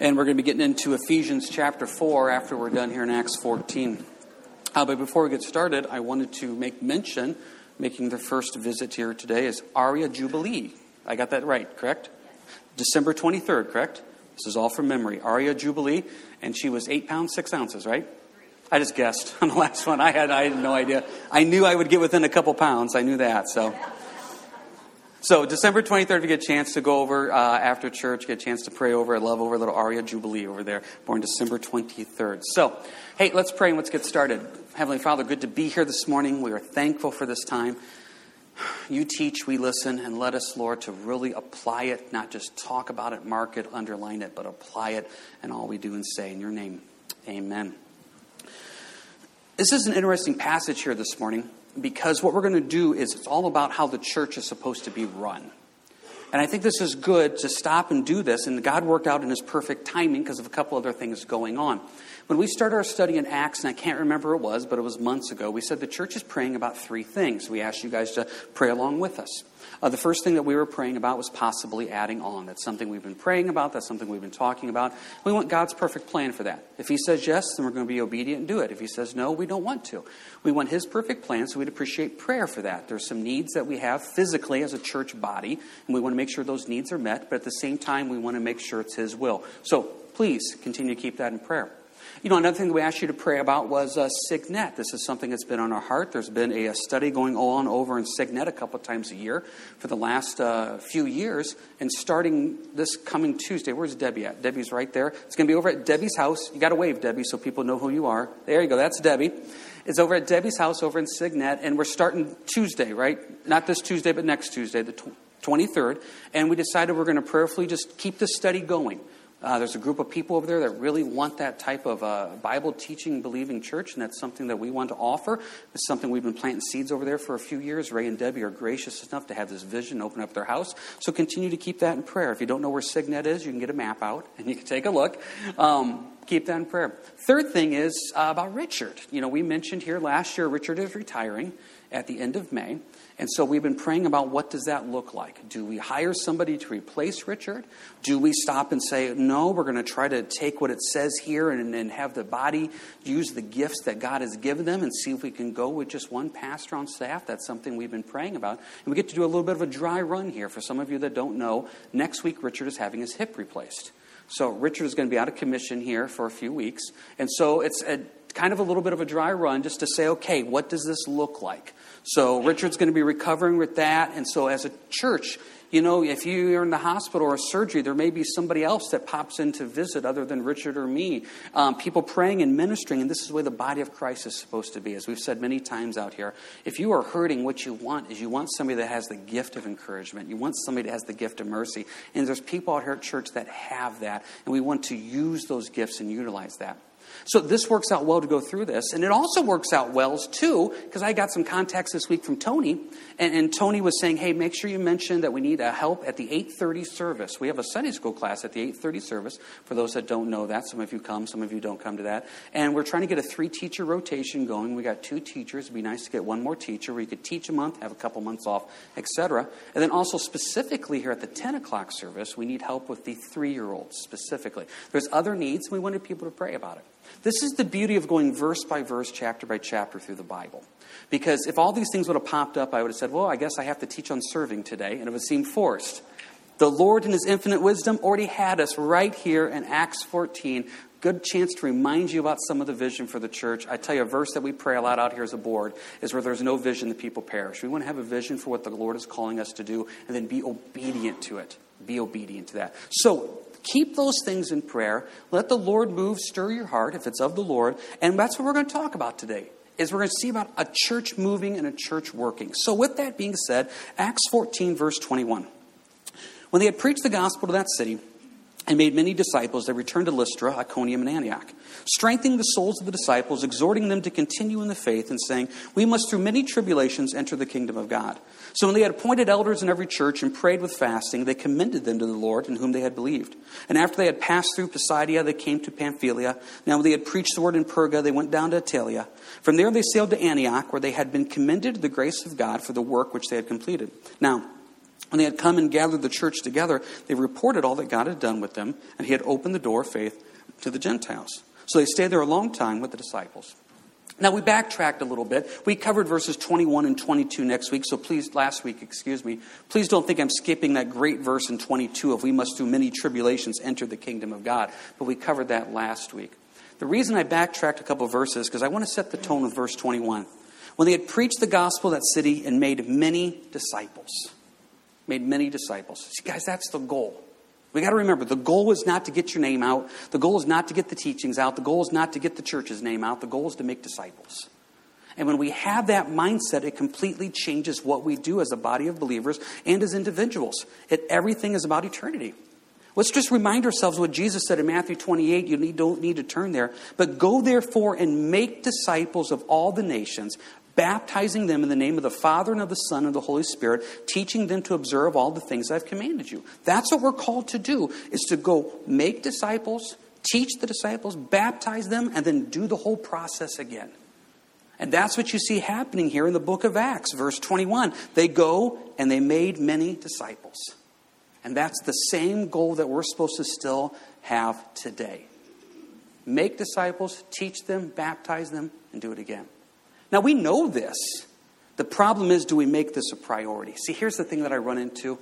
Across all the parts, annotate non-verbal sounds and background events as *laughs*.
And we're going to be getting into Ephesians chapter 4 after we're done here in Acts 14. Uh, but before we get started, I wanted to make mention, making their first visit here today, is Aria Jubilee. I got that right, correct? December 23rd, correct? This is all from memory. Aria Jubilee, and she was 8 pounds, 6 ounces, right? I just guessed *laughs* on the last one. I had, I had no idea. I knew I would get within a couple pounds. I knew that, so. So December 23rd, we get a chance to go over uh, after church, get a chance to pray over. I love over a little Aria Jubilee over there, born December 23rd. So, hey, let's pray and let's get started. Heavenly Father, good to be here this morning. We are thankful for this time. You teach, we listen, and let us, Lord, to really apply it, not just talk about it, mark it, underline it, but apply it in all we do and say. In your name, amen. This is an interesting passage here this morning because what we're going to do is it's all about how the church is supposed to be run. And I think this is good to stop and do this, and God worked out in His perfect timing because of a couple other things going on. When we started our study in Acts, and I can't remember it was, but it was months ago, we said the church is praying about three things. We asked you guys to pray along with us. Uh, the first thing that we were praying about was possibly adding on. That's something we've been praying about. That's something we've been talking about. We want God's perfect plan for that. If He says yes, then we're going to be obedient and do it. If He says no, we don't want to. We want His perfect plan, so we'd appreciate prayer for that. There's some needs that we have physically as a church body, and we want to make sure those needs are met, but at the same time, we want to make sure it's His will. So please continue to keep that in prayer. You know, another thing we asked you to pray about was uh, Cygnet. This is something that's been on our heart. There's been a, a study going on over in Cygnet a couple times a year for the last uh, few years. And starting this coming Tuesday, where's Debbie at? Debbie's right there. It's going to be over at Debbie's house. You got to wave, Debbie, so people know who you are. There you go. That's Debbie. It's over at Debbie's house over in Signet, and we're starting Tuesday, right? Not this Tuesday, but next Tuesday, the 23rd. And we decided we're going to prayerfully just keep this study going. Uh, there's a group of people over there that really want that type of uh, Bible teaching, believing church, and that's something that we want to offer. It's something we've been planting seeds over there for a few years. Ray and Debbie are gracious enough to have this vision open up their house. So continue to keep that in prayer. If you don't know where Cygnet is, you can get a map out and you can take a look. Um, keep that in prayer. Third thing is uh, about Richard. You know, we mentioned here last year Richard is retiring at the end of May. And so we've been praying about what does that look like? Do we hire somebody to replace Richard? Do we stop and say, no, we're going to try to take what it says here and, and have the body use the gifts that God has given them and see if we can go with just one pastor on staff? That's something we've been praying about. And we get to do a little bit of a dry run here. For some of you that don't know, next week Richard is having his hip replaced. So Richard is going to be out of commission here for a few weeks. And so it's a, kind of a little bit of a dry run just to say, okay, what does this look like? So Richard's going to be recovering with that. And so as a church, you know, if you're in the hospital or surgery, there may be somebody else that pops in to visit other than Richard or me. Um, people praying and ministering, and this is where the body of Christ is supposed to be. As we've said many times out here, if you are hurting, what you want is you want somebody that has the gift of encouragement. You want somebody that has the gift of mercy. And there's people out here at church that have that, and we want to use those gifts and utilize that. So this works out well to go through this. And it also works out well, too, because I got some contacts this week from Tony. And, and, Tony was saying, hey, make sure you mention that we need a help at the 8.30 service. We have a Sunday school class at the 8.30 service. For those that don't know that, some of you come, some of you don't come to that. And we're trying to get a three-teacher rotation going. We got two teachers. It'd be nice to get one more teacher where you could teach a month, have a couple months off, etc. And then also specifically here at the 10 o'clock service, we need help with the three-year-olds specifically. There's other needs, and we wanted people to pray about it. This is the beauty of going verse by verse, chapter by chapter through the Bible. Because if all these things would have popped up, I would have said, well, I guess I have to teach on serving today, and it would seem forced. The Lord, in His infinite wisdom, already had us right here in Acts 14. Good chance to remind you about some of the vision for the church. I tell you, a verse that we pray a lot out here as a board is where there's no vision, the people perish. We want to have a vision for what the Lord is calling us to do and then be obedient to it. Be obedient to that. So, Keep those things in prayer. Let the Lord move, stir your heart if it's of the Lord. And that's what we're going to talk about today. Is we're going to see about a church moving and a church working. So, with that being said, Acts 14, verse 21. When they had preached the gospel to that city, and made many disciples, they returned to Lystra, Iconium, and Antioch, strengthening the souls of the disciples, exhorting them to continue in the faith, and saying, We must through many tribulations enter the kingdom of God. So when they had appointed elders in every church and prayed with fasting, they commended them to the Lord in whom they had believed. And after they had passed through Pisidia, they came to Pamphylia. Now when they had preached the word in Perga, they went down to Attalia. From there they sailed to Antioch, where they had been commended to the grace of God for the work which they had completed. Now, When they had come and gathered the church together, they reported all that God had done with them, and he had opened the door of faith to the Gentiles. So they stayed there a long time with the disciples. Now we backtracked a little bit. We covered verses 21 and 22 next week, so please, last week, excuse me, please don't think I'm skipping that great verse in 22 of we must through many tribulations enter the kingdom of God. But we covered that last week. The reason I backtracked a couple verses because I want to set the tone of verse 21. When they had preached the gospel of that city and made many disciples. Made many disciples. See, guys, that's the goal. We got to remember the goal is not to get your name out. The goal is not to get the teachings out. The goal is not to get the church's name out. The goal is to make disciples. And when we have that mindset, it completely changes what we do as a body of believers and as individuals. It, everything is about eternity. Let's just remind ourselves what Jesus said in Matthew 28. You need, don't need to turn there. But go therefore and make disciples of all the nations, baptizing them in the name of the Father and of the Son and of the Holy Spirit, teaching them to observe all the things I've commanded you. That's what we're called to do, is to go make disciples, teach the disciples, baptize them, and then do the whole process again. And that's what you see happening here in the book of Acts, verse 21. They go and they made many disciples. And that's the same goal that we're supposed to still have today. Make disciples, teach them, baptize them, and do it again. Now, we know this. The problem is, do we make this a priority? See, here's the thing that I run into,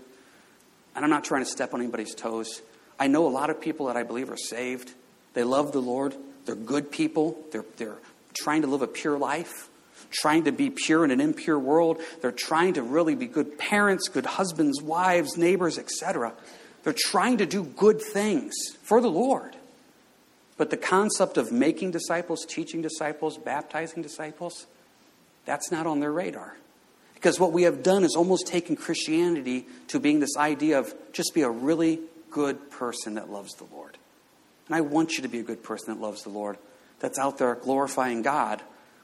and I'm not trying to step on anybody's toes. I know a lot of people that I believe are saved. They love the Lord. They're good people. They're, they're trying to live a pure life, trying to be pure in an impure world. They're trying to really be good parents, good husbands, wives, neighbors, etc. They're trying to do good things for the Lord. But the concept of making disciples, teaching disciples, baptizing disciples, that's not on their radar. Because what we have done is almost taken Christianity to being this idea of just be a really good person that loves the Lord. And I want you to be a good person that loves the Lord, that's out there glorifying God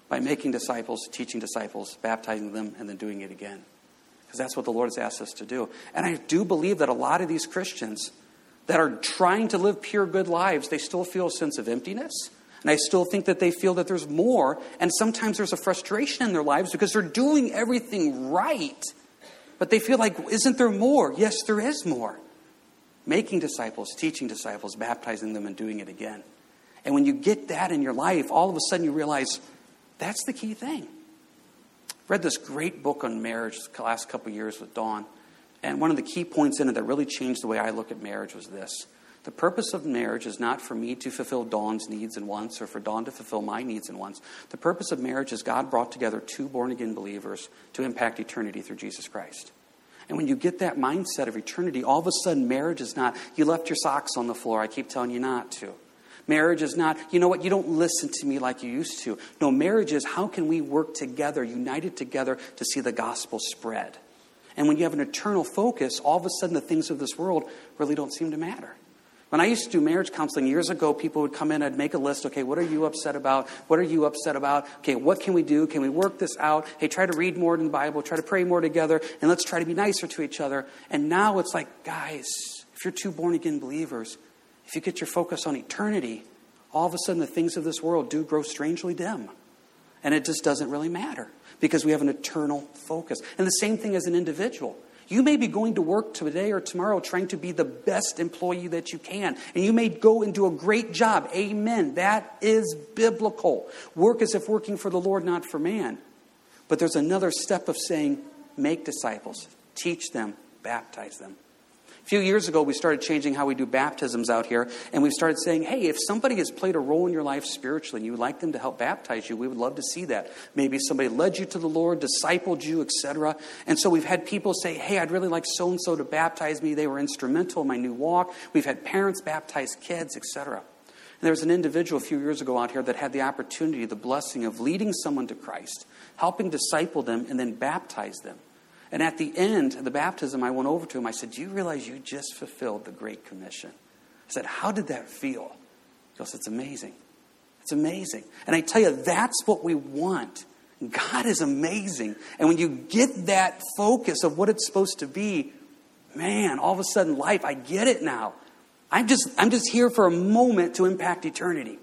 by making disciples, teaching disciples, baptizing them, and then doing it again. Because that's what the Lord has asked us to do. And I do believe that a lot of these Christians that are trying to live pure, good lives, they still feel a sense of emptiness and I still think that they feel that there's more. And sometimes there's a frustration in their lives because they're doing everything right. But they feel like, isn't there more? Yes, there is more. Making disciples, teaching disciples, baptizing them, and doing it again. And when you get that in your life, all of a sudden you realize that's the key thing. read this great book on marriage the last couple years with Dawn. And one of the key points in it that really changed the way I look at marriage was this the purpose of marriage is not for me to fulfill Dawn's needs and wants or for Dawn to fulfill my needs and wants. The purpose of marriage is God brought together two born again believers to impact eternity through Jesus Christ. And when you get that mindset of eternity, all of a sudden marriage is not, you left your socks on the floor, I keep telling you not to. Marriage is not, you know what, you don't listen to me like you used to. No, marriage is how can we work together, united together, to see the gospel spread. And when you have an eternal focus, all of a sudden the things of this world really don't seem to matter. When I used to do marriage counseling years ago, people would come in, I'd make a list. Okay, what are you upset about? What are you upset about? Okay, what can we do? Can we work this out? Hey, try to read more in the Bible, try to pray more together, and let's try to be nicer to each other. And now it's like, guys, if you're two born again believers, if you get your focus on eternity, all of a sudden the things of this world do grow strangely dim. And it just doesn't really matter because we have an eternal focus. And the same thing as an individual. You may be going to work today or tomorrow trying to be the best employee that you can. And you may go and do a great job. Amen. That is biblical. Work as if working for the Lord, not for man. But there's another step of saying, make disciples, teach them, baptize them. Few years ago, we started changing how we do baptisms out here, and we started saying, hey, if somebody has played a role in your life spiritually and you would like them to help baptize you, we would love to see that. Maybe somebody led you to the Lord, discipled you, etc. And so we've had people say, hey, I'd really like so and so to baptize me. They were instrumental in my new walk. We've had parents baptize kids, etc. And there was an individual a few years ago out here that had the opportunity, the blessing of leading someone to Christ, helping disciple them, and then baptize them. And at the end of the baptism, I went over to him. I said, Do you realize you just fulfilled the Great Commission? I said, How did that feel? He goes, It's amazing. It's amazing. And I tell you, that's what we want. God is amazing. And when you get that focus of what it's supposed to be, man, all of a sudden life, I get it now. I'm just, I'm just here for a moment to impact eternity.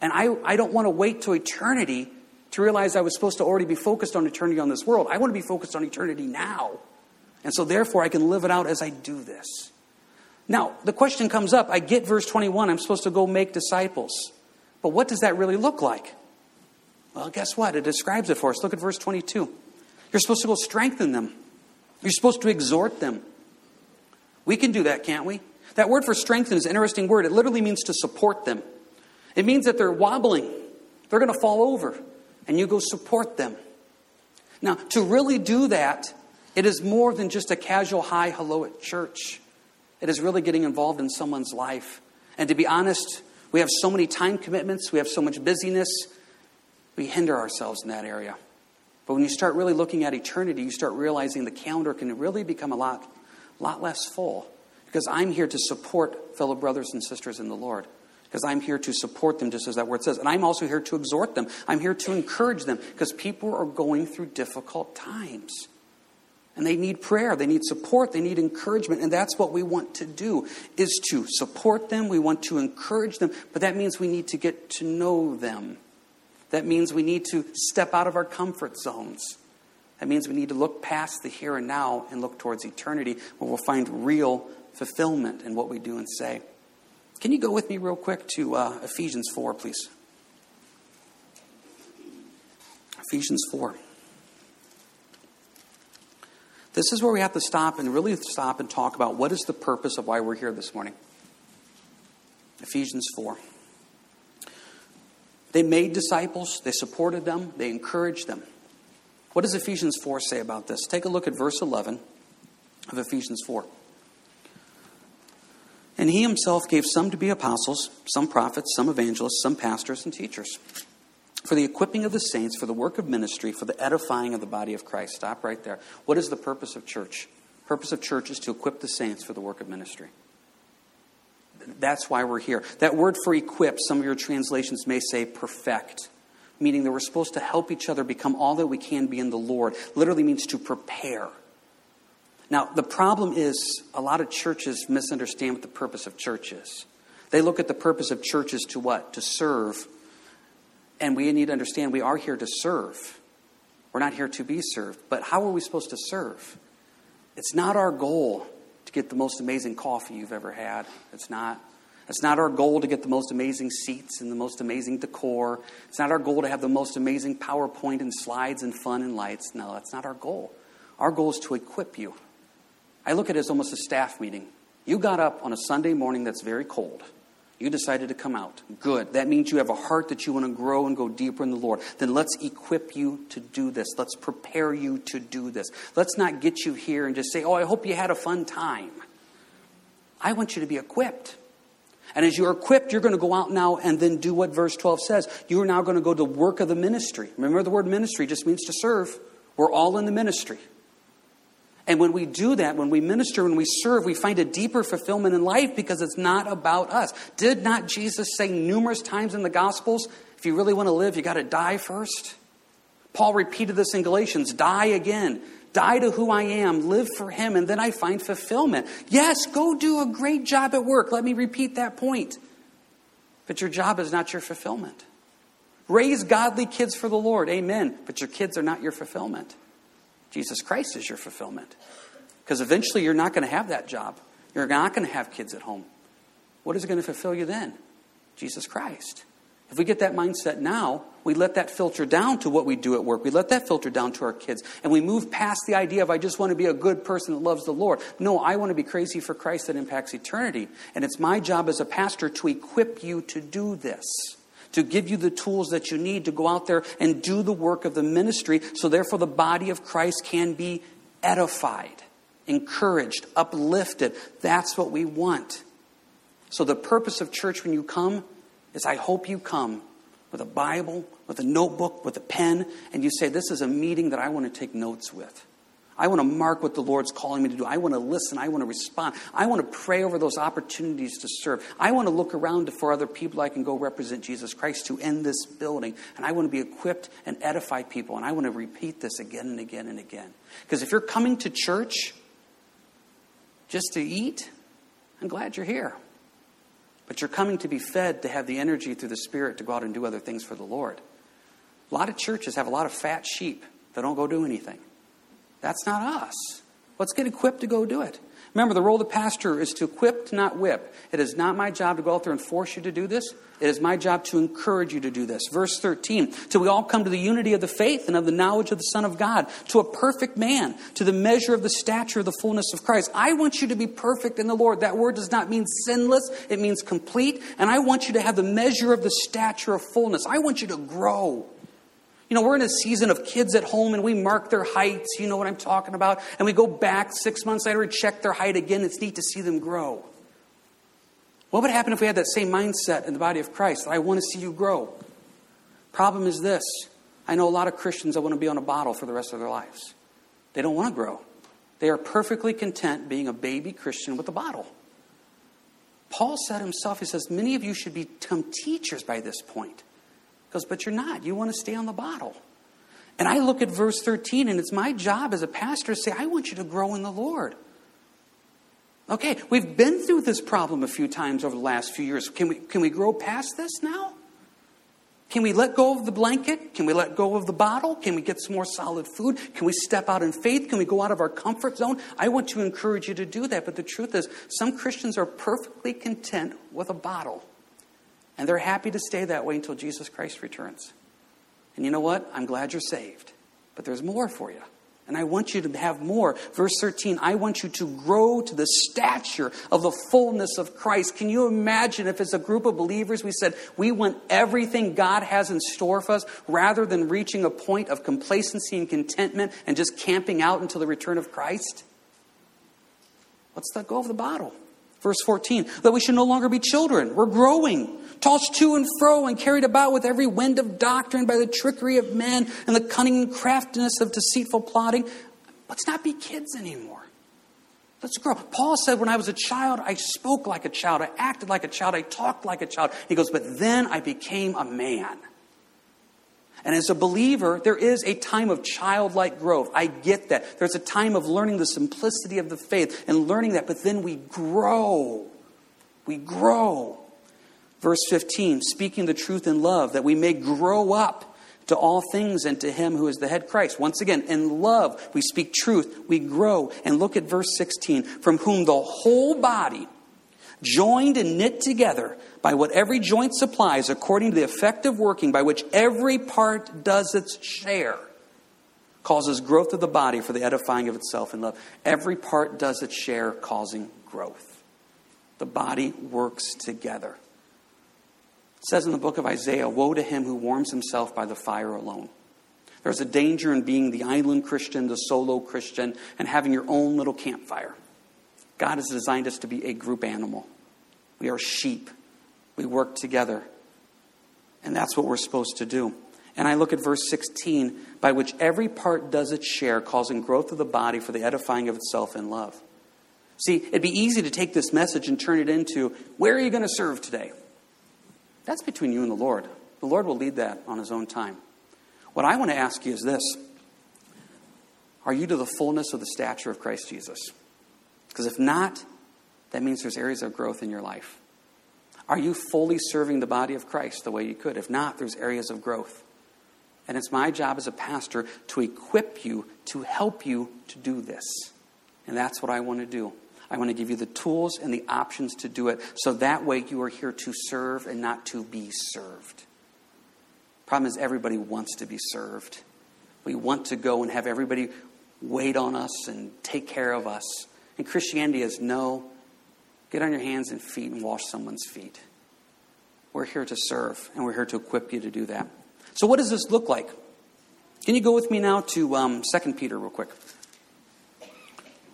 And I, I don't want to wait till eternity to realize I was supposed to already be focused on eternity on this world. I want to be focused on eternity now. And so, therefore, I can live it out as I do this. Now, the question comes up I get verse 21, I'm supposed to go make disciples. But what does that really look like? Well, guess what? It describes it for us. Look at verse 22. You're supposed to go strengthen them, you're supposed to exhort them. We can do that, can't we? That word for strengthen is an interesting word. It literally means to support them. It means that they're wobbling, they're going to fall over, and you go support them. Now, to really do that, it is more than just a casual hi, hello at church. It is really getting involved in someone's life. And to be honest, we have so many time commitments, we have so much busyness, we hinder ourselves in that area. But when you start really looking at eternity, you start realizing the calendar can really become a lot, lot less full. Because I'm here to support fellow brothers and sisters in the Lord. Because I'm here to support them, just as that word says. And I'm also here to exhort them. I'm here to encourage them. Because people are going through difficult times. And they need prayer, they need support, they need encouragement, and that's what we want to do is to support them, we want to encourage them, but that means we need to get to know them. That means we need to step out of our comfort zones. That means we need to look past the here and now and look towards eternity where we'll find real fulfillment in what we do and say. Can you go with me real quick to uh, Ephesians 4, please? Ephesians 4. This is where we have to stop and really stop and talk about what is the purpose of why we're here this morning. Ephesians 4. They made disciples, they supported them, they encouraged them. What does Ephesians 4 say about this? Take a look at verse 11 of Ephesians 4. And he himself gave some to be apostles, some prophets, some evangelists, some pastors and teachers for the equipping of the saints, for the work of ministry, for the edifying of the body of Christ. Stop right there. What is the purpose of church? Purpose of church is to equip the saints for the work of ministry. That's why we're here. That word for equip, some of your translations may say perfect, meaning that we're supposed to help each other become all that we can be in the Lord. Literally means to prepare. Now, the problem is a lot of churches misunderstand what the purpose of church is. They look at the purpose of churches to what? To serve and we need to understand we are here to serve. We're not here to be served. But how are we supposed to serve? It's not our goal to get the most amazing coffee you've ever had. It's not. It's not our goal to get the most amazing seats and the most amazing decor. It's not our goal to have the most amazing PowerPoint and slides and fun and lights. No, that's not our goal. Our goal is to equip you. I look at it as almost a staff meeting. You got up on a Sunday morning that's very cold. You decided to come out. Good. That means you have a heart that you want to grow and go deeper in the Lord. Then let's equip you to do this. Let's prepare you to do this. Let's not get you here and just say, Oh, I hope you had a fun time. I want you to be equipped. And as you're equipped, you're going to go out now and then do what verse 12 says. You are now going to go to work of the ministry. Remember, the word ministry just means to serve. We're all in the ministry. And when we do that, when we minister, when we serve, we find a deeper fulfillment in life because it's not about us. Did not Jesus say numerous times in the Gospels, if you really want to live, you got to die first? Paul repeated this in Galatians die again. Die to who I am, live for Him, and then I find fulfillment. Yes, go do a great job at work. Let me repeat that point. But your job is not your fulfillment. Raise godly kids for the Lord, amen. But your kids are not your fulfillment. Jesus Christ is your fulfillment. Because eventually you're not going to have that job. You're not going to have kids at home. What is going to fulfill you then? Jesus Christ. If we get that mindset now, we let that filter down to what we do at work. We let that filter down to our kids. And we move past the idea of, I just want to be a good person that loves the Lord. No, I want to be crazy for Christ that impacts eternity. And it's my job as a pastor to equip you to do this to give you the tools that you need to go out there and do the work of the ministry so therefore the body of Christ can be edified, encouraged, uplifted. That's what we want. So the purpose of church when you come is I hope you come with a Bible, with a notebook, with a pen, and you say, This is a meeting that I want to take notes with. I want to mark what the Lord's calling me to do. I want to listen. I want to respond. I want to pray over those opportunities to serve. I want to look around for other people I can go represent Jesus Christ to in this building. And I want to be equipped and edify people. And I want to repeat this again and again and again. Because if you're coming to church just to eat, I'm glad you're here. But you're coming to be fed to have the energy through the Spirit to go out and do other things for the Lord. A lot of churches have a lot of fat sheep that don't go do anything. That's not us. Let's get equipped to go do it. Remember, the role of the pastor is to equip, to not whip. It is not my job to go out there and force you to do this. It is my job to encourage you to do this. Verse 13, till we all come to the unity of the faith and of the knowledge of the Son of God, to a perfect man, to the measure of the stature of the fullness of Christ. I want you to be perfect in the Lord. That word does not mean sinless, it means complete. And I want you to have the measure of the stature of fullness. I want you to grow. You know, we're in a season of kids at home and we mark their heights. You know what I'm talking about? And we go back six months later and check their height again. It's neat to see them grow. What would happen if we had that same mindset in the body of Christ? I want to see you grow. Problem is this I know a lot of Christians that want to be on a bottle for the rest of their lives. They don't want to grow. They are perfectly content being a baby Christian with a bottle. Paul said himself, he says, Many of you should become teachers by this point. He goes, But you're not. You want to stay on the bottle. And I look at verse 13, and it's my job as a pastor to say, I want you to grow in the Lord. Okay, we've been through this problem a few times over the last few years. Can we, can we grow past this now? Can we let go of the blanket? Can we let go of the bottle? Can we get some more solid food? Can we step out in faith? Can we go out of our comfort zone? I want to encourage you to do that, but the truth is, some Christians are perfectly content with a bottle. And they're happy to stay that way until Jesus Christ returns. And you know what? I'm glad you're saved. But there's more for you. And I want you to have more. Verse 13, I want you to grow to the stature of the fullness of Christ. Can you imagine if, as a group of believers, we said we want everything God has in store for us rather than reaching a point of complacency and contentment and just camping out until the return of Christ? Let's let go of the bottle. Verse 14, that we should no longer be children. We're growing, tossed to and fro and carried about with every wind of doctrine by the trickery of men and the cunning and craftiness of deceitful plotting. Let's not be kids anymore. Let's grow. Paul said, when I was a child, I spoke like a child, I acted like a child, I talked like a child. He goes, but then I became a man. And as a believer, there is a time of childlike growth. I get that. There's a time of learning the simplicity of the faith and learning that, but then we grow. We grow. Verse 15, speaking the truth in love, that we may grow up to all things and to him who is the head Christ. Once again, in love, we speak truth, we grow. And look at verse 16, from whom the whole body, joined and knit together by what every joint supplies, according to the effective working by which every part does its share, causes growth of the body for the edifying of itself in love. Every part does its share, causing growth. The body works together. It says in the book of Isaiah Woe to him who warms himself by the fire alone. There's a danger in being the island Christian, the solo Christian, and having your own little campfire. God has designed us to be a group animal. We are sheep. We work together. And that's what we're supposed to do. And I look at verse 16, by which every part does its share, causing growth of the body for the edifying of itself in love. See, it'd be easy to take this message and turn it into, where are you going to serve today? That's between you and the Lord. The Lord will lead that on His own time. What I want to ask you is this Are you to the fullness of the stature of Christ Jesus? Because if not, that means there's areas of growth in your life. Are you fully serving the body of Christ the way you could? If not, there's areas of growth. And it's my job as a pastor to equip you, to help you to do this. And that's what I want to do. I want to give you the tools and the options to do it so that way you are here to serve and not to be served. Problem is, everybody wants to be served. We want to go and have everybody wait on us and take care of us. And Christianity is no, get on your hands and feet and wash someone's feet. We're here to serve, and we're here to equip you to do that. So, what does this look like? Can you go with me now to um, 2 Peter, real quick?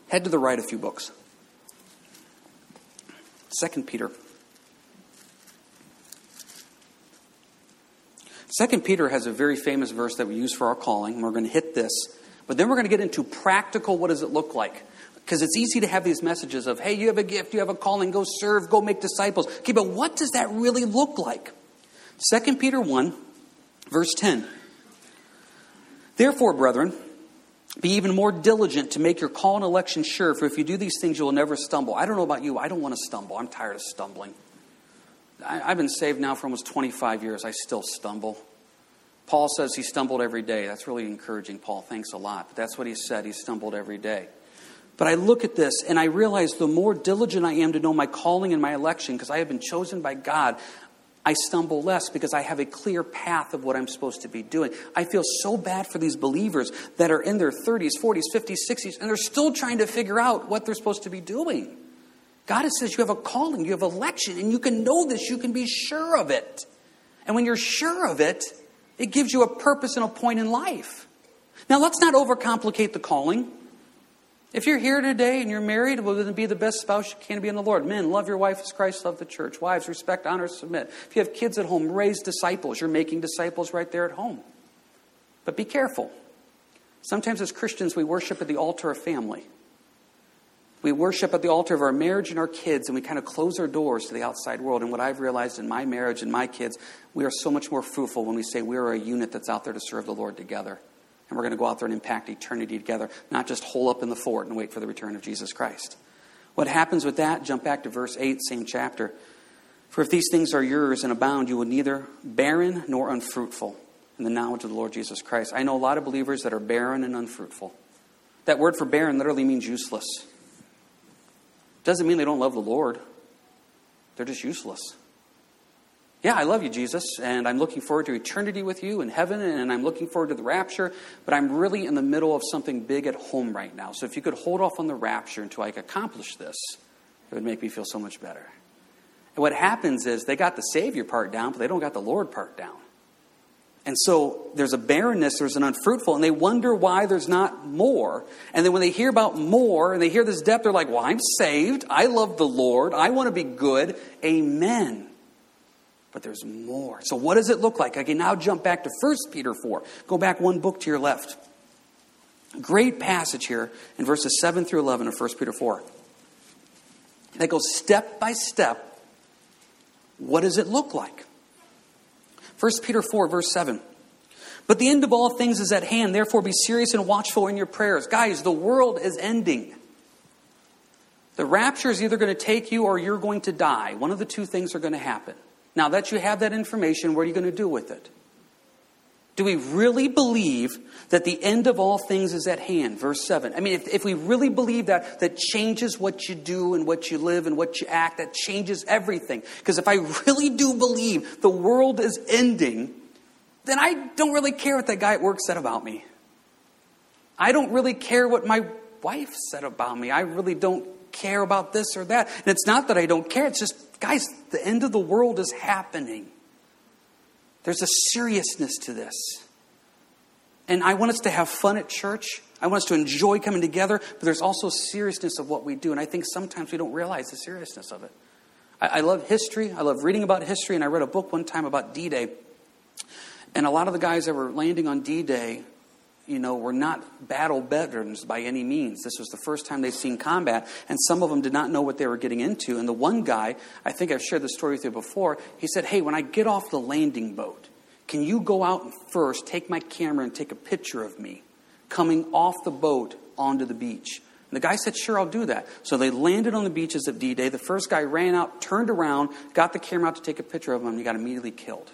Head to the right a few books. 2 Peter. 2 Peter has a very famous verse that we use for our calling. and We're going to hit this. But then we're going to get into practical what does it look like? Because it's easy to have these messages of, hey, you have a gift, you have a calling, go serve, go make disciples. Okay, but what does that really look like? 2 Peter 1, verse 10. Therefore, brethren, be even more diligent to make your call and election sure, for if you do these things, you will never stumble. I don't know about you, I don't want to stumble. I'm tired of stumbling. I, have been saved now for almost 25 years. I still stumble. Paul says he stumbled every day. That's really encouraging, Paul. Thanks a lot. But that's what he said. He stumbled every day. But I look at this and I realize the more diligent I am to know my calling and my election, because I have been chosen by God, I stumble less because I have a clear path of what I'm supposed to be doing. I feel so bad for these believers that are in their 30s, 40s, 50s, 60s, and they're still trying to figure out what they're supposed to be doing. God says you have a calling, you have election, and you can know this, you can be sure of it. And when you're sure of it, it gives you a purpose and a point in life. Now, let's not overcomplicate the calling. If you're here today and you're married, well, then be the best spouse you can be in the Lord. Men, love your wife as Christ loved the church. Wives, respect, honor, submit. If you have kids at home, raise disciples. You're making disciples right there at home. But be careful. Sometimes as Christians, we worship at the altar of family. We worship at the altar of our marriage and our kids, and we kind of close our doors to the outside world. And what I've realized in my marriage and my kids, we are so much more fruitful when we say we are a unit that's out there to serve the Lord together and we're going to go out there and impact eternity together, not just hole up in the fort and wait for the return of Jesus Christ. What happens with that? Jump back to verse 8, same chapter. For if these things are yours and abound, you will neither barren nor unfruitful in the knowledge of the Lord Jesus Christ. I know a lot of believers that are barren and unfruitful. That word for barren literally means useless. Doesn't mean they don't love the Lord, they're just useless yeah, I love you, Jesus, and I'm looking forward to eternity with you in heaven, and I'm looking forward to the rapture, but I'm really in the middle of something big at home right now. So if you could hold off on the rapture until I accomplish this, it would make me feel so much better. And what happens is they got the Savior part down, but they don't got the Lord part down. And so there's a barrenness, there's an unfruitful, and they wonder why there's not more. And then when they hear about more and they hear this depth, they're like, Well, I'm saved. I love the Lord. I want to be good. Amen but there's more. So, what does it look like? I can now jump back to 1 Peter 4. Go back one book to your left. Great passage here in verses 7 through 11 of 1 Peter 4. That goes step by step. What does it look like? 1 Peter 4, verse 7. But the end of all things is at hand. Therefore, be serious and watchful in your prayers. Guys, the world is ending. The rapture is either going to take you or you're going to die. One of the two things are going to happen. Now that you have that information, what are you going to do with it? Do we really believe that the end of all things is at hand? Verse 7. I mean, if, if we really believe that, that changes what you do and what you live and what you act, that changes everything. Because if I really do believe the world is ending, then I don't really care what that guy at work said about me. I don't really care what my wife said about me. I really don't care about this or that. And it's not that I don't care, it's just Guys, the end of the world is happening. There's a seriousness to this. And I want us to have fun at church. I want us to enjoy coming together, but there's also seriousness of what we do. And I think sometimes we don't realize the seriousness of it. I, I love history. I love reading about history. And I read a book one time about D Day. And a lot of the guys that were landing on D Day you know, we were not battle veterans by any means. This was the first time they'd seen combat, and some of them did not know what they were getting into. And the one guy, I think I've shared this story with you before, he said, Hey, when I get off the landing boat, can you go out and first take my camera and take a picture of me coming off the boat onto the beach? And the guy said, Sure, I'll do that. So they landed on the beaches of D Day. The first guy ran out, turned around, got the camera out to take a picture of him, and he got immediately killed.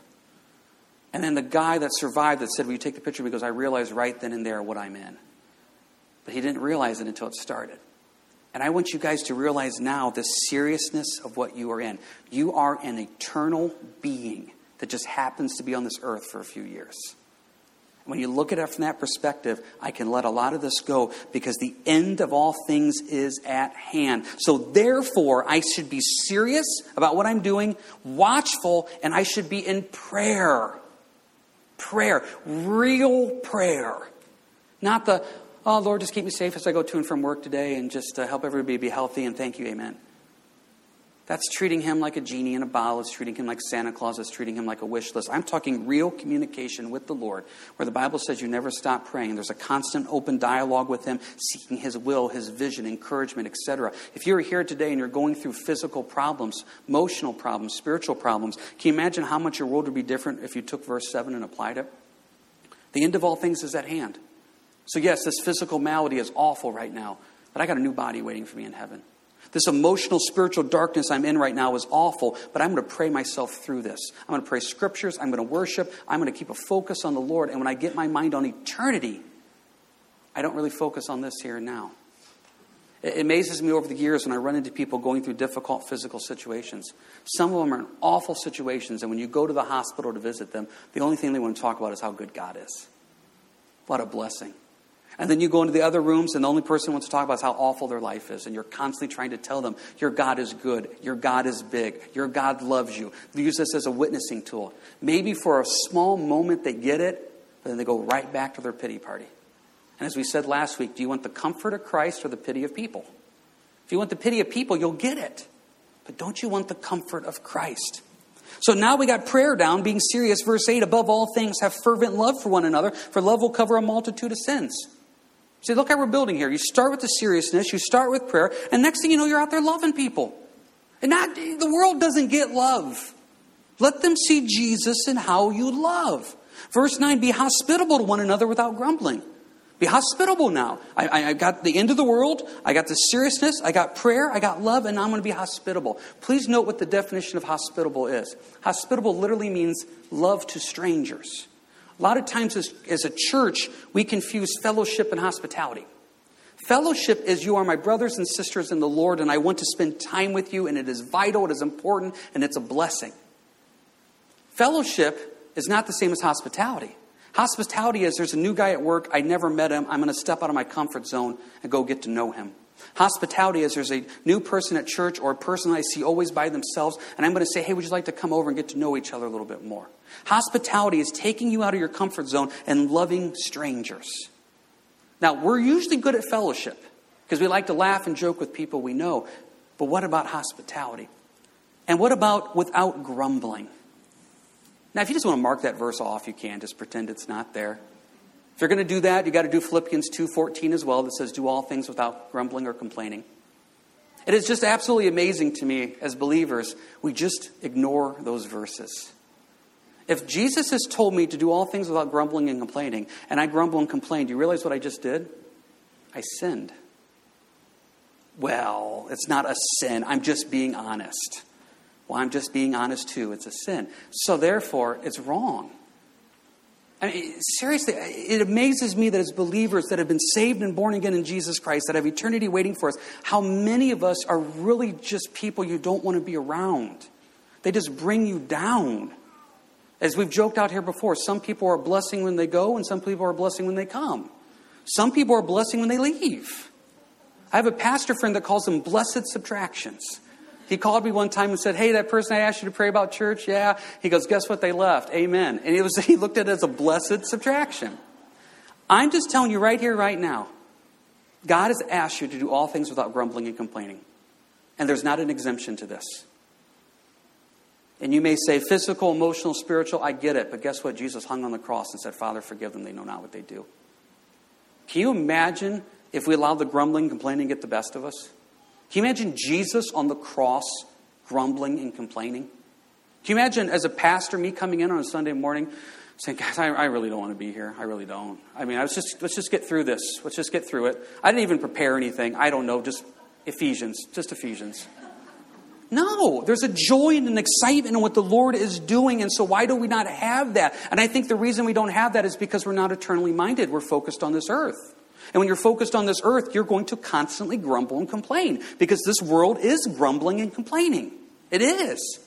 And then the guy that survived that said, Will you take the picture? Because I realized right then and there what I'm in. But he didn't realize it until it started. And I want you guys to realize now the seriousness of what you are in. You are an eternal being that just happens to be on this earth for a few years. When you look at it from that perspective, I can let a lot of this go because the end of all things is at hand. So, therefore, I should be serious about what I'm doing, watchful, and I should be in prayer prayer, real prayer. Not the, oh, Lord, just keep me safe as I go to and from work today and just uh, help everybody be healthy and thank you, amen. That's treating him like a genie in a bottle. It's treating him like Santa Claus. It's treating him like a wish list. I'm talking real communication with the Lord, where the Bible says you never stop praying. There's a constant open dialogue with him, seeking his will, his vision, encouragement, etc. If you're here today and you're going through physical problems, emotional problems, spiritual problems, can you imagine how much your world would be different if you took verse 7 and applied it? The end of all things is at hand. So, yes, this physical malady is awful right now, but I got a new body waiting for me in heaven. This emotional, spiritual darkness I'm in right now is awful, but I'm going to pray myself through this. I'm going to pray scriptures. I'm going to worship. I'm going to keep a focus on the Lord. And when I get my mind on eternity, I don't really focus on this here and now. It amazes me over the years when I run into people going through difficult physical situations. Some of them are in awful situations, and when you go to the hospital to visit them, the only thing they want to talk about is how good God is. What a blessing. And then you go into the other rooms, and the only person wants to talk about is how awful their life is. And you're constantly trying to tell them, Your God is good. Your God is big. Your God loves you. use this as a witnessing tool. Maybe for a small moment they get it, but then they go right back to their pity party. And as we said last week, do you want the comfort of Christ or the pity of people? If you want the pity of people, you'll get it. But don't you want the comfort of Christ? So now we got prayer down, being serious. Verse 8 above all things, have fervent love for one another, for love will cover a multitude of sins. See, look how we're building here. You start with the seriousness, you start with prayer, and next thing you know, you're out there loving people. And not, the world doesn't get love. Let them see Jesus and how you love. Verse 9 be hospitable to one another without grumbling. Be hospitable now. I, I, I, got the end of the world. I got the seriousness. I got prayer. I got love, and I'm going to be hospitable. Please note what the definition of hospitable is. Hospitable literally means love to strangers. A lot of times, as, as a church, we confuse fellowship and hospitality. Fellowship is you are my brothers and sisters in the Lord, and I want to spend time with you, and it is vital, it is important, and it's a blessing. Fellowship is not the same as hospitality. Hospitality is there's a new guy at work, I never met him, I'm going to step out of my comfort zone and go get to know him. Hospitality is there's a new person at church or a person I see always by themselves, and I'm going to say, hey, would you like to come over and get to know each other a little bit more? Hospitality is taking you out of your comfort zone and loving strangers. Now, we're usually good at fellowship because we like to laugh and joke with people we know, but what about hospitality? And what about without grumbling? Now, if you just want to mark that verse off, you can. Just pretend it's not there. If you're going to do that, you've got to do Philippians 2:14 as well that says do all things without grumbling or complaining. It is just absolutely amazing to me as believers, we just ignore those verses. If Jesus has told me to do all things without grumbling and complaining, and I grumble and complain, do you realize what I just did? I sinned. Well, it's not a sin. I'm just being honest. Well, I'm just being honest too. It's a sin. So therefore, it's wrong. I mean, seriously, it amazes me that as believers that have been saved and born again in Jesus Christ, that have eternity waiting for us, how many of us are really just people you don't want to be around. They just bring you down. As we've joked out here before, some people are blessing when they go, and some people are blessing when they come. Some people are blessing when they leave. I have a pastor friend that calls them blessed subtractions. He called me one time and said, Hey, that person I asked you to pray about church, yeah. He goes, Guess what? They left. Amen. And it was, *laughs* he looked at it as a blessed subtraction. I'm just telling you right here, right now, God has asked you to do all things without grumbling and complaining. And there's not an exemption to this. And you may say physical, emotional, spiritual, I get it. But guess what? Jesus hung on the cross and said, Father, forgive them. They know not what they do. Can you imagine if we allowed the grumbling, complaining to get the best of us? Can you imagine Jesus on the cross grumbling and complaining? Can you imagine as a pastor, me coming in on a Sunday morning saying, guys, I, I, really don't want to be here. I really don't. I mean, I was just, let's just get through this. Let's just get through it. I didn't even prepare anything. I don't know, just Ephesians, just Ephesians. No, there's a joy and an excitement in what the Lord is doing, and so why do we not have that? And I think the reason we don't have that is because we're not eternally minded. We're focused on this earth. And when you're focused on this earth, you're going to constantly grumble and complain because this world is grumbling and complaining. It is.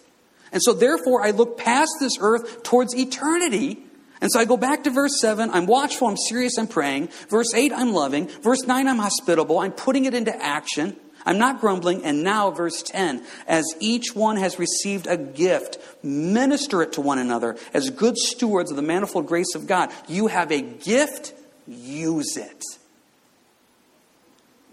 And so, therefore, I look past this earth towards eternity. And so I go back to verse 7. I'm watchful, I'm serious, I'm praying. Verse 8, I'm loving. Verse 9, I'm hospitable. I'm putting it into action. I'm not grumbling. And now, verse 10, as each one has received a gift, minister it to one another as good stewards of the manifold grace of God. You have a gift, use it.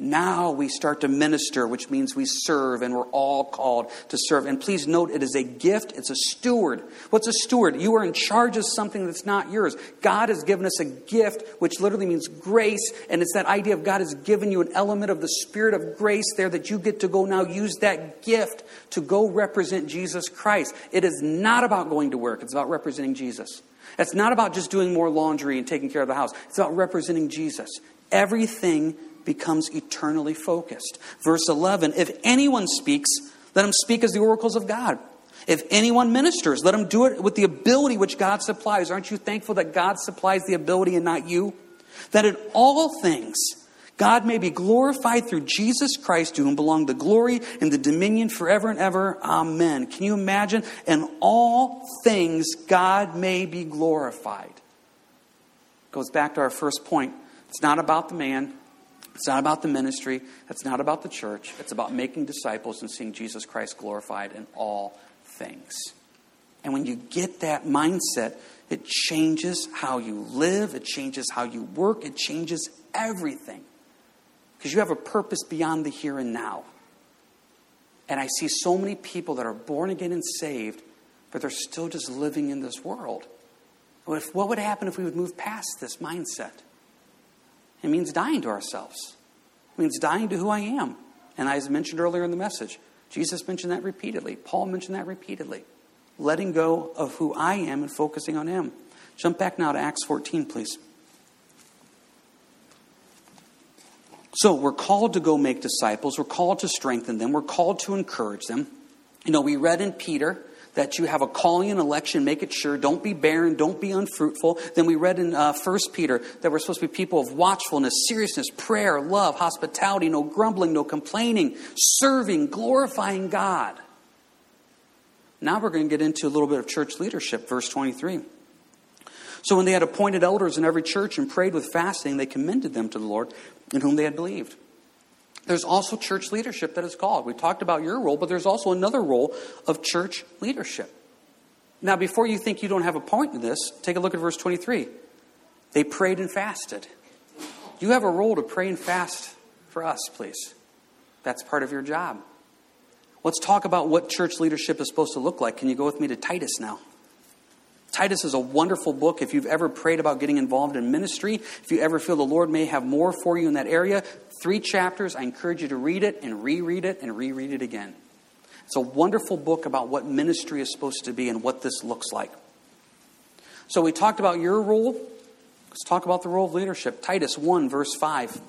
Now we start to minister, which means we serve, and we're all called to serve. And please note, it is a gift, it's a steward. What's a steward? You are in charge of something that's not yours. God has given us a gift, which literally means grace, and it's that idea of God has given you an element of the Spirit of grace there that you get to go now use that gift to go represent Jesus Christ. It is not about going to work, it's about representing Jesus. It's not about just doing more laundry and taking care of the house, it's about representing Jesus. Everything becomes eternally focused. Verse 11 If anyone speaks, let him speak as the oracles of God. If anyone ministers, let him do it with the ability which God supplies. Aren't you thankful that God supplies the ability and not you? That in all things, God may be glorified through Jesus Christ, to whom belong the glory and the dominion forever and ever. Amen. Can you imagine? In all things, God may be glorified. Goes back to our first point. It's not about the man, it's not about the ministry, it's not about the church. It's about making disciples and seeing Jesus Christ glorified in all things. And when you get that mindset, it changes how you live, it changes how you work, it changes everything. Because you have a purpose beyond the here and now. And I see so many people that are born again and saved, but they're still just living in this world. What would happen if we would move past this mindset? It means dying to ourselves. It means dying to who I am. And as mentioned earlier in the message, Jesus mentioned that repeatedly. Paul mentioned that repeatedly letting go of who I am and focusing on Him. Jump back now to Acts 14, please. So, we're called to go make disciples. We're called to strengthen them. We're called to encourage them. You know, we read in Peter that you have a calling and election. Make it sure. Don't be barren. Don't be unfruitful. Then we read in uh, 1 Peter that we're supposed to be people of watchfulness, seriousness, prayer, love, hospitality, no grumbling, no complaining, serving, glorifying God. Now we're going to get into a little bit of church leadership, verse 23. So when they had appointed elders in every church and prayed with fasting, they commended them to the Lord in whom they had believed. There's also church leadership that is called. We talked about your role, but there's also another role of church leadership. Now, before you think you don't have a point in this, take a look at verse 23. They prayed and fasted. You have a role to pray and fast for us, please. That's part of your job. Let's talk about what church leadership is supposed to look like. Can you go with me to Titus now? Titus is a wonderful book. If you've ever prayed about getting involved in ministry, if you ever feel the Lord may have more for you in that area, three chapters. I encourage you to read it and reread it and reread it again. It's a wonderful book about what ministry is supposed to be and what this looks like. So we talked about your role. Let's talk about the role of leadership. Titus 1, verse 5.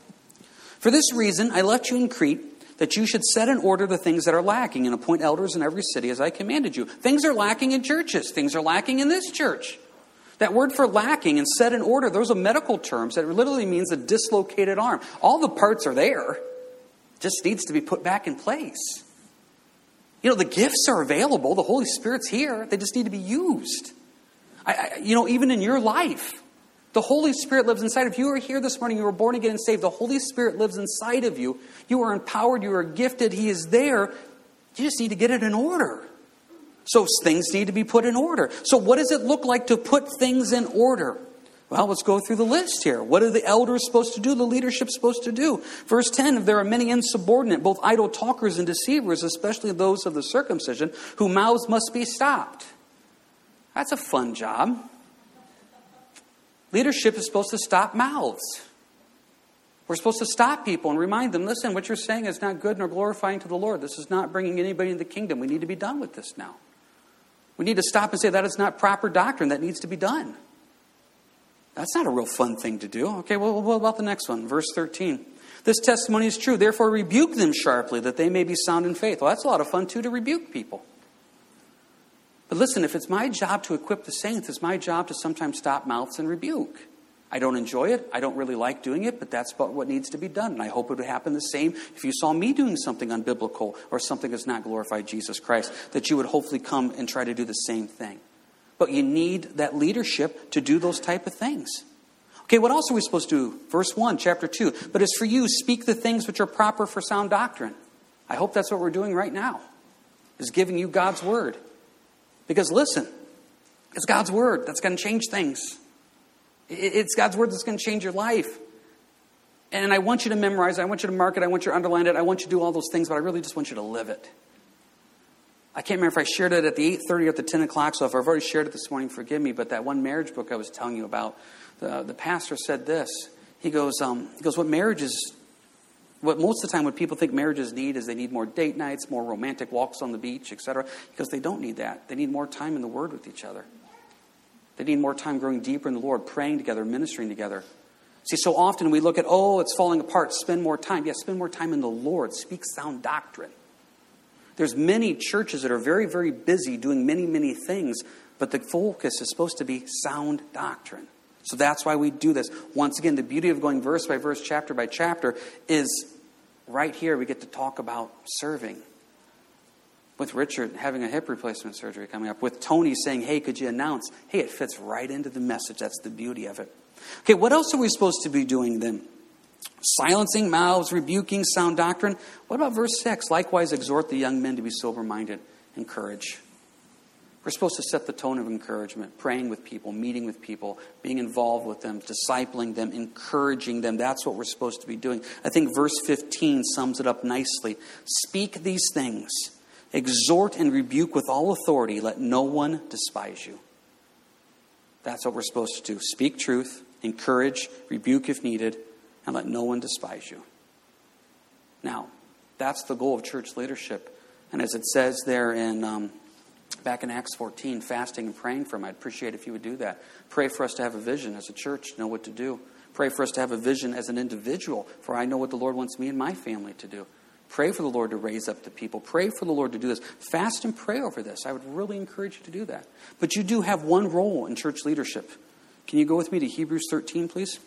For this reason, I left you in Crete that you should set in order the things that are lacking and appoint elders in every city as I commanded you. Things are lacking in churches, things are lacking in this church. That word for lacking and set in order, those are medical terms that literally means a dislocated arm. All the parts are there, just needs to be put back in place. You know, the gifts are available, the Holy Spirit's here, they just need to be used. I, I, you know, even in your life, the Holy Spirit lives inside. If you are here this morning, you were born again and saved, the Holy Spirit lives inside of you. You are empowered, you are gifted, He is there. You just need to get it in order. So things need to be put in order. So, what does it look like to put things in order? Well, let's go through the list here. What are the elders supposed to do? The leadership supposed to do? Verse 10 If there are many insubordinate, both idle talkers and deceivers, especially those of the circumcision, whose mouths must be stopped. That's a fun job. Leadership is supposed to stop mouths. We're supposed to stop people and remind them listen, what you're saying is not good nor glorifying to the Lord. This is not bringing anybody into the kingdom. We need to be done with this now. We need to stop and say that is not proper doctrine. That needs to be done. That's not a real fun thing to do. Okay, well, what about the next one? Verse 13. This testimony is true. Therefore, rebuke them sharply that they may be sound in faith. Well, that's a lot of fun, too, to rebuke people. But listen, if it's my job to equip the saints, it's my job to sometimes stop mouths and rebuke. I don't enjoy it. I don't really like doing it, but that's what needs to be done. And I hope it would happen the same if you saw me doing something unbiblical or something that's not glorified Jesus Christ, that you would hopefully come and try to do the same thing. But you need that leadership to do those type of things. Okay, what else are we supposed to do? Verse 1, chapter 2. But as for you, speak the things which are proper for sound doctrine. I hope that's what we're doing right now, is giving you God's word. Because listen, it's God's word that's going to change things. It's God's word that's going to change your life. And I want you to memorize it. I want you to mark it. I want you to underline it. I want you to do all those things, but I really just want you to live it. I can't remember if I shared it at the 8.30 or at the 10 o'clock, so if I've already shared it this morning, forgive me, but that one marriage book I was telling you about, the, the pastor said this. He goes, um, he goes, what marriage is what most of the time, what people think marriages need is they need more date nights, more romantic walks on the beach, etc. Because they don't need that. They need more time in the Word with each other. They need more time growing deeper in the Lord, praying together, ministering together. See, so often we look at, oh, it's falling apart. Spend more time. Yes, spend more time in the Lord. Speak sound doctrine. There's many churches that are very, very busy doing many, many things, but the focus is supposed to be sound doctrine. So that's why we do this. Once again, the beauty of going verse by verse, chapter by chapter, is right here we get to talk about serving. With Richard having a hip replacement surgery coming up, with Tony saying, Hey, could you announce? Hey, it fits right into the message. That's the beauty of it. Okay, what else are we supposed to be doing then? Silencing mouths, rebuking sound doctrine. What about verse 6? Likewise, exhort the young men to be sober minded, and encourage. We're supposed to set the tone of encouragement, praying with people, meeting with people, being involved with them, discipling them, encouraging them. That's what we're supposed to be doing. I think verse 15 sums it up nicely. Speak these things, exhort and rebuke with all authority, let no one despise you. That's what we're supposed to do. Speak truth, encourage, rebuke if needed, and let no one despise you. Now, that's the goal of church leadership. And as it says there in um, back in Acts 14, fasting and praying for them. I'd appreciate if you would do that. Pray for us to have a vision as a church, know what to do. Pray for us to have a vision as an individual, for I know what the Lord wants me and my family to do. Pray for the Lord to raise up the people. Pray for the Lord to do this. Fast and pray over this. I would really encourage you to do that. But you do have one role in church leadership. Can you go with me to Hebrews 13, please?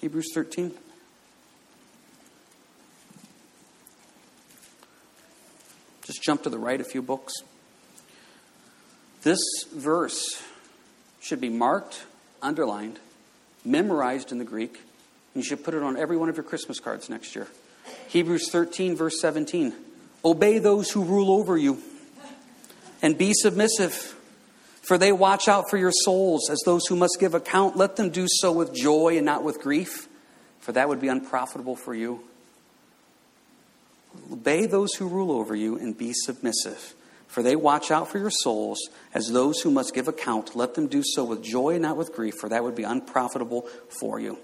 Hebrews 13. Just jump to the right a few books. This verse should be marked, underlined, memorized in the Greek. You should put it on every one of your Christmas cards next year. Hebrews 13, verse 17. Obey those who rule over you and be submissive, for they watch out for your souls as those who must give account. Let them do so with joy and not with grief, for that would be unprofitable for you. Obey those who rule over you and be submissive. For they watch out for your souls as those who must give account. Let them do so with joy, not with grief, for that would be unprofitable for you.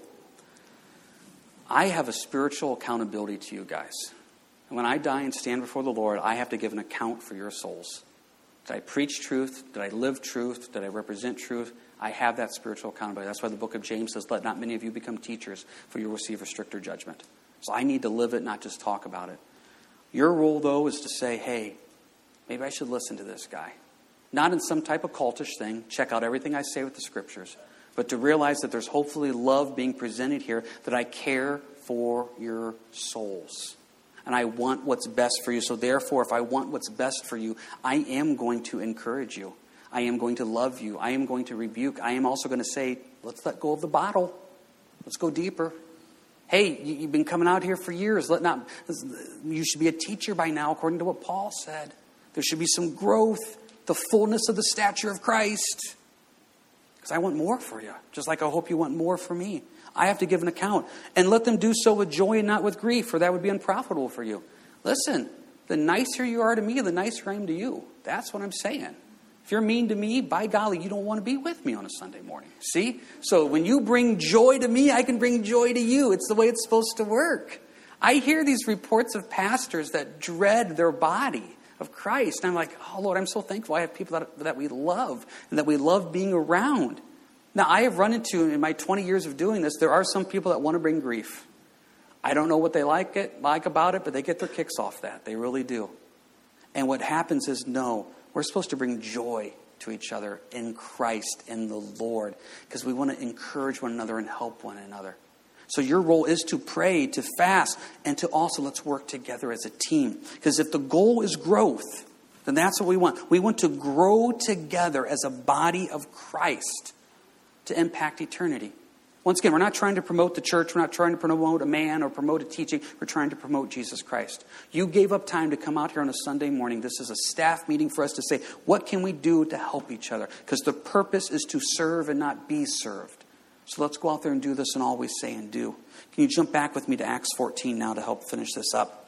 I have a spiritual accountability to you guys. And when I die and stand before the Lord, I have to give an account for your souls. Did I preach truth? Did I live truth? Did I represent truth? I have that spiritual accountability. That's why the book of James says, Let not many of you become teachers, for you will receive a stricter judgment. So I need to live it, not just talk about it. Your role, though, is to say, Hey, maybe I should listen to this guy. Not in some type of cultish thing, check out everything I say with the scriptures, but to realize that there's hopefully love being presented here, that I care for your souls. And I want what's best for you. So, therefore, if I want what's best for you, I am going to encourage you. I am going to love you. I am going to rebuke. I am also going to say, let's let go of the bottle. Let's go deeper. Hey, you've been coming out here for years. Let not, you should be a teacher by now, according to what Paul said. There should be some growth, the fullness of the stature of Christ. Because I want more for you, just like I hope you want more for me. I have to give an account. And let them do so with joy and not with grief, for that would be unprofitable for you. Listen, the nicer you are to me, the nicer I am to you. That's what I'm saying. If you're mean to me, by golly, you don't want to be with me on a Sunday morning. See? So when you bring joy to me, I can bring joy to you. It's the way it's supposed to work. I hear these reports of pastors that dread their body of Christ. And I'm like, oh, Lord, I'm so thankful I have people that, that we love and that we love being around. Now, I have run into, in my 20 years of doing this, there are some people that want to bring grief. I don't know what they like, it, like about it, but they get their kicks off that. They really do. And what happens is, no, we're supposed to bring joy to each other in Christ, in the Lord, because we want to encourage one another and help one another. So your role is to pray, to fast, and to also let's work together as a team. Because if the goal is growth, then that's what we want. We want to grow together as a body of Christ to impact eternity. Once again, we're not trying to promote the church. We're not trying to promote a man or promote a teaching. We're trying to promote Jesus Christ. You gave up time to come out here on a Sunday morning. This is a staff meeting for us to say, what can we do to help each other? Because the purpose is to serve and not be served. So let's go out there and do this and always say and do. Can you jump back with me to Acts 14 now to help finish this up?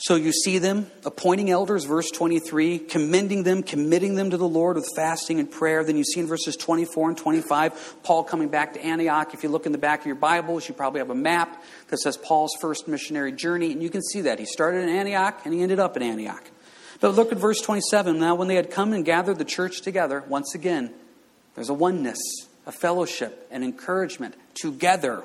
So you see them appointing elders, verse 23, commending them, committing them to the Lord with fasting and prayer. Then you see in verses 24 and 25, Paul coming back to Antioch. If you look in the back of your Bibles, you probably have a map that says Paul's first missionary journey, and you can see that. He started in Antioch and he ended up in Antioch. But look at verse 27. Now, when they had come and gathered the church together, once again, there's a oneness, a fellowship, an encouragement together.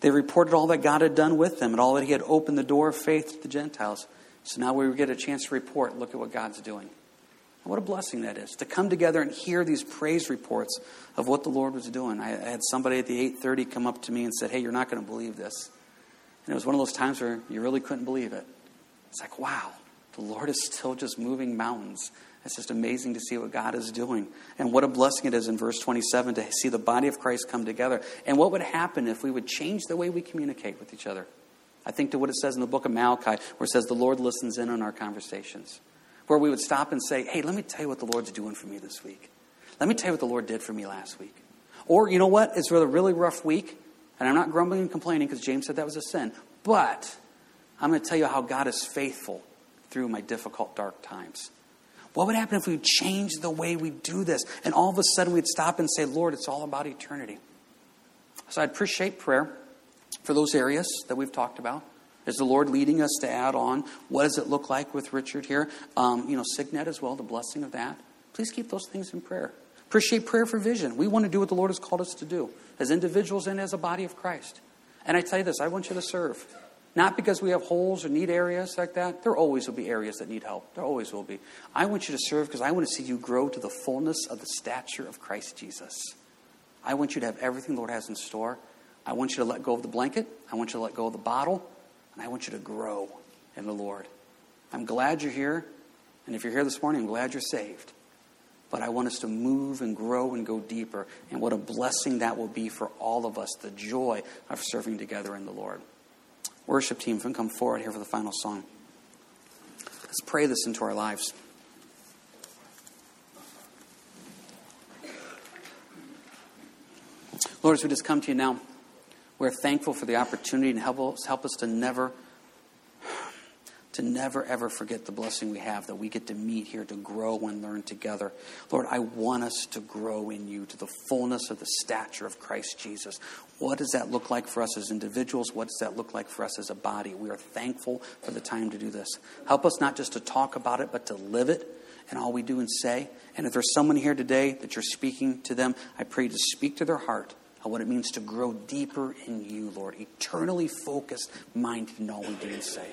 They reported all that God had done with them and all that He had opened the door of faith to the Gentiles. So now we get a chance to report look at what God's doing. And what a blessing that is to come together and hear these praise reports of what the Lord was doing. I, I had somebody at the 8:30 come up to me and said, "Hey, you're not going to believe this." And it was one of those times where you really couldn't believe it. It's like, wow, the Lord is still just moving mountains. It's just amazing to see what God is doing. And what a blessing it is in verse 27 to see the body of Christ come together. And what would happen if we would change the way we communicate with each other? I think to what it says in the book of Malachi, where it says the Lord listens in on our conversations where we would stop and say, Hey, let me tell you what the Lord's doing for me this week. Let me tell you what the Lord did for me last week. Or, you know what? It's a really rough week, and I'm not grumbling and complaining because James said that was a sin. But I'm going to tell you how God is faithful through my difficult, dark times. What would happen if we changed the way we do this? And all of a sudden we'd stop and say, Lord, it's all about eternity. So I'd appreciate prayer for those areas that we've talked about. Is the Lord leading us to add on? What does it look like with Richard here? Um, you know, Cygnet as well, the blessing of that. Please keep those things in prayer. Appreciate prayer for vision. We want to do what the Lord has called us to do as individuals and as a body of Christ. And I tell you this I want you to serve. Not because we have holes or need areas like that. There always will be areas that need help. There always will be. I want you to serve because I want to see you grow to the fullness of the stature of Christ Jesus. I want you to have everything the Lord has in store. I want you to let go of the blanket. I want you to let go of the bottle. And I want you to grow in the Lord. I'm glad you're here. And if you're here this morning, I'm glad you're saved. But I want us to move and grow and go deeper. And what a blessing that will be for all of us the joy of serving together in the Lord. Worship team, can come forward here for the final song. Let's pray this into our lives. Lord, as we just come to you now. We're thankful for the opportunity and help us, help us to never, to never ever forget the blessing we have that we get to meet here to grow and learn together. Lord, I want us to grow in you to the fullness of the stature of Christ Jesus. What does that look like for us as individuals? What does that look like for us as a body? We are thankful for the time to do this. Help us not just to talk about it, but to live it and all we do and say. And if there's someone here today that you're speaking to them, I pray to speak to their heart on what it means to grow deeper in you, Lord. Eternally focused, minded in all we do and say.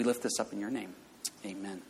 We lift this up in your name. Amen.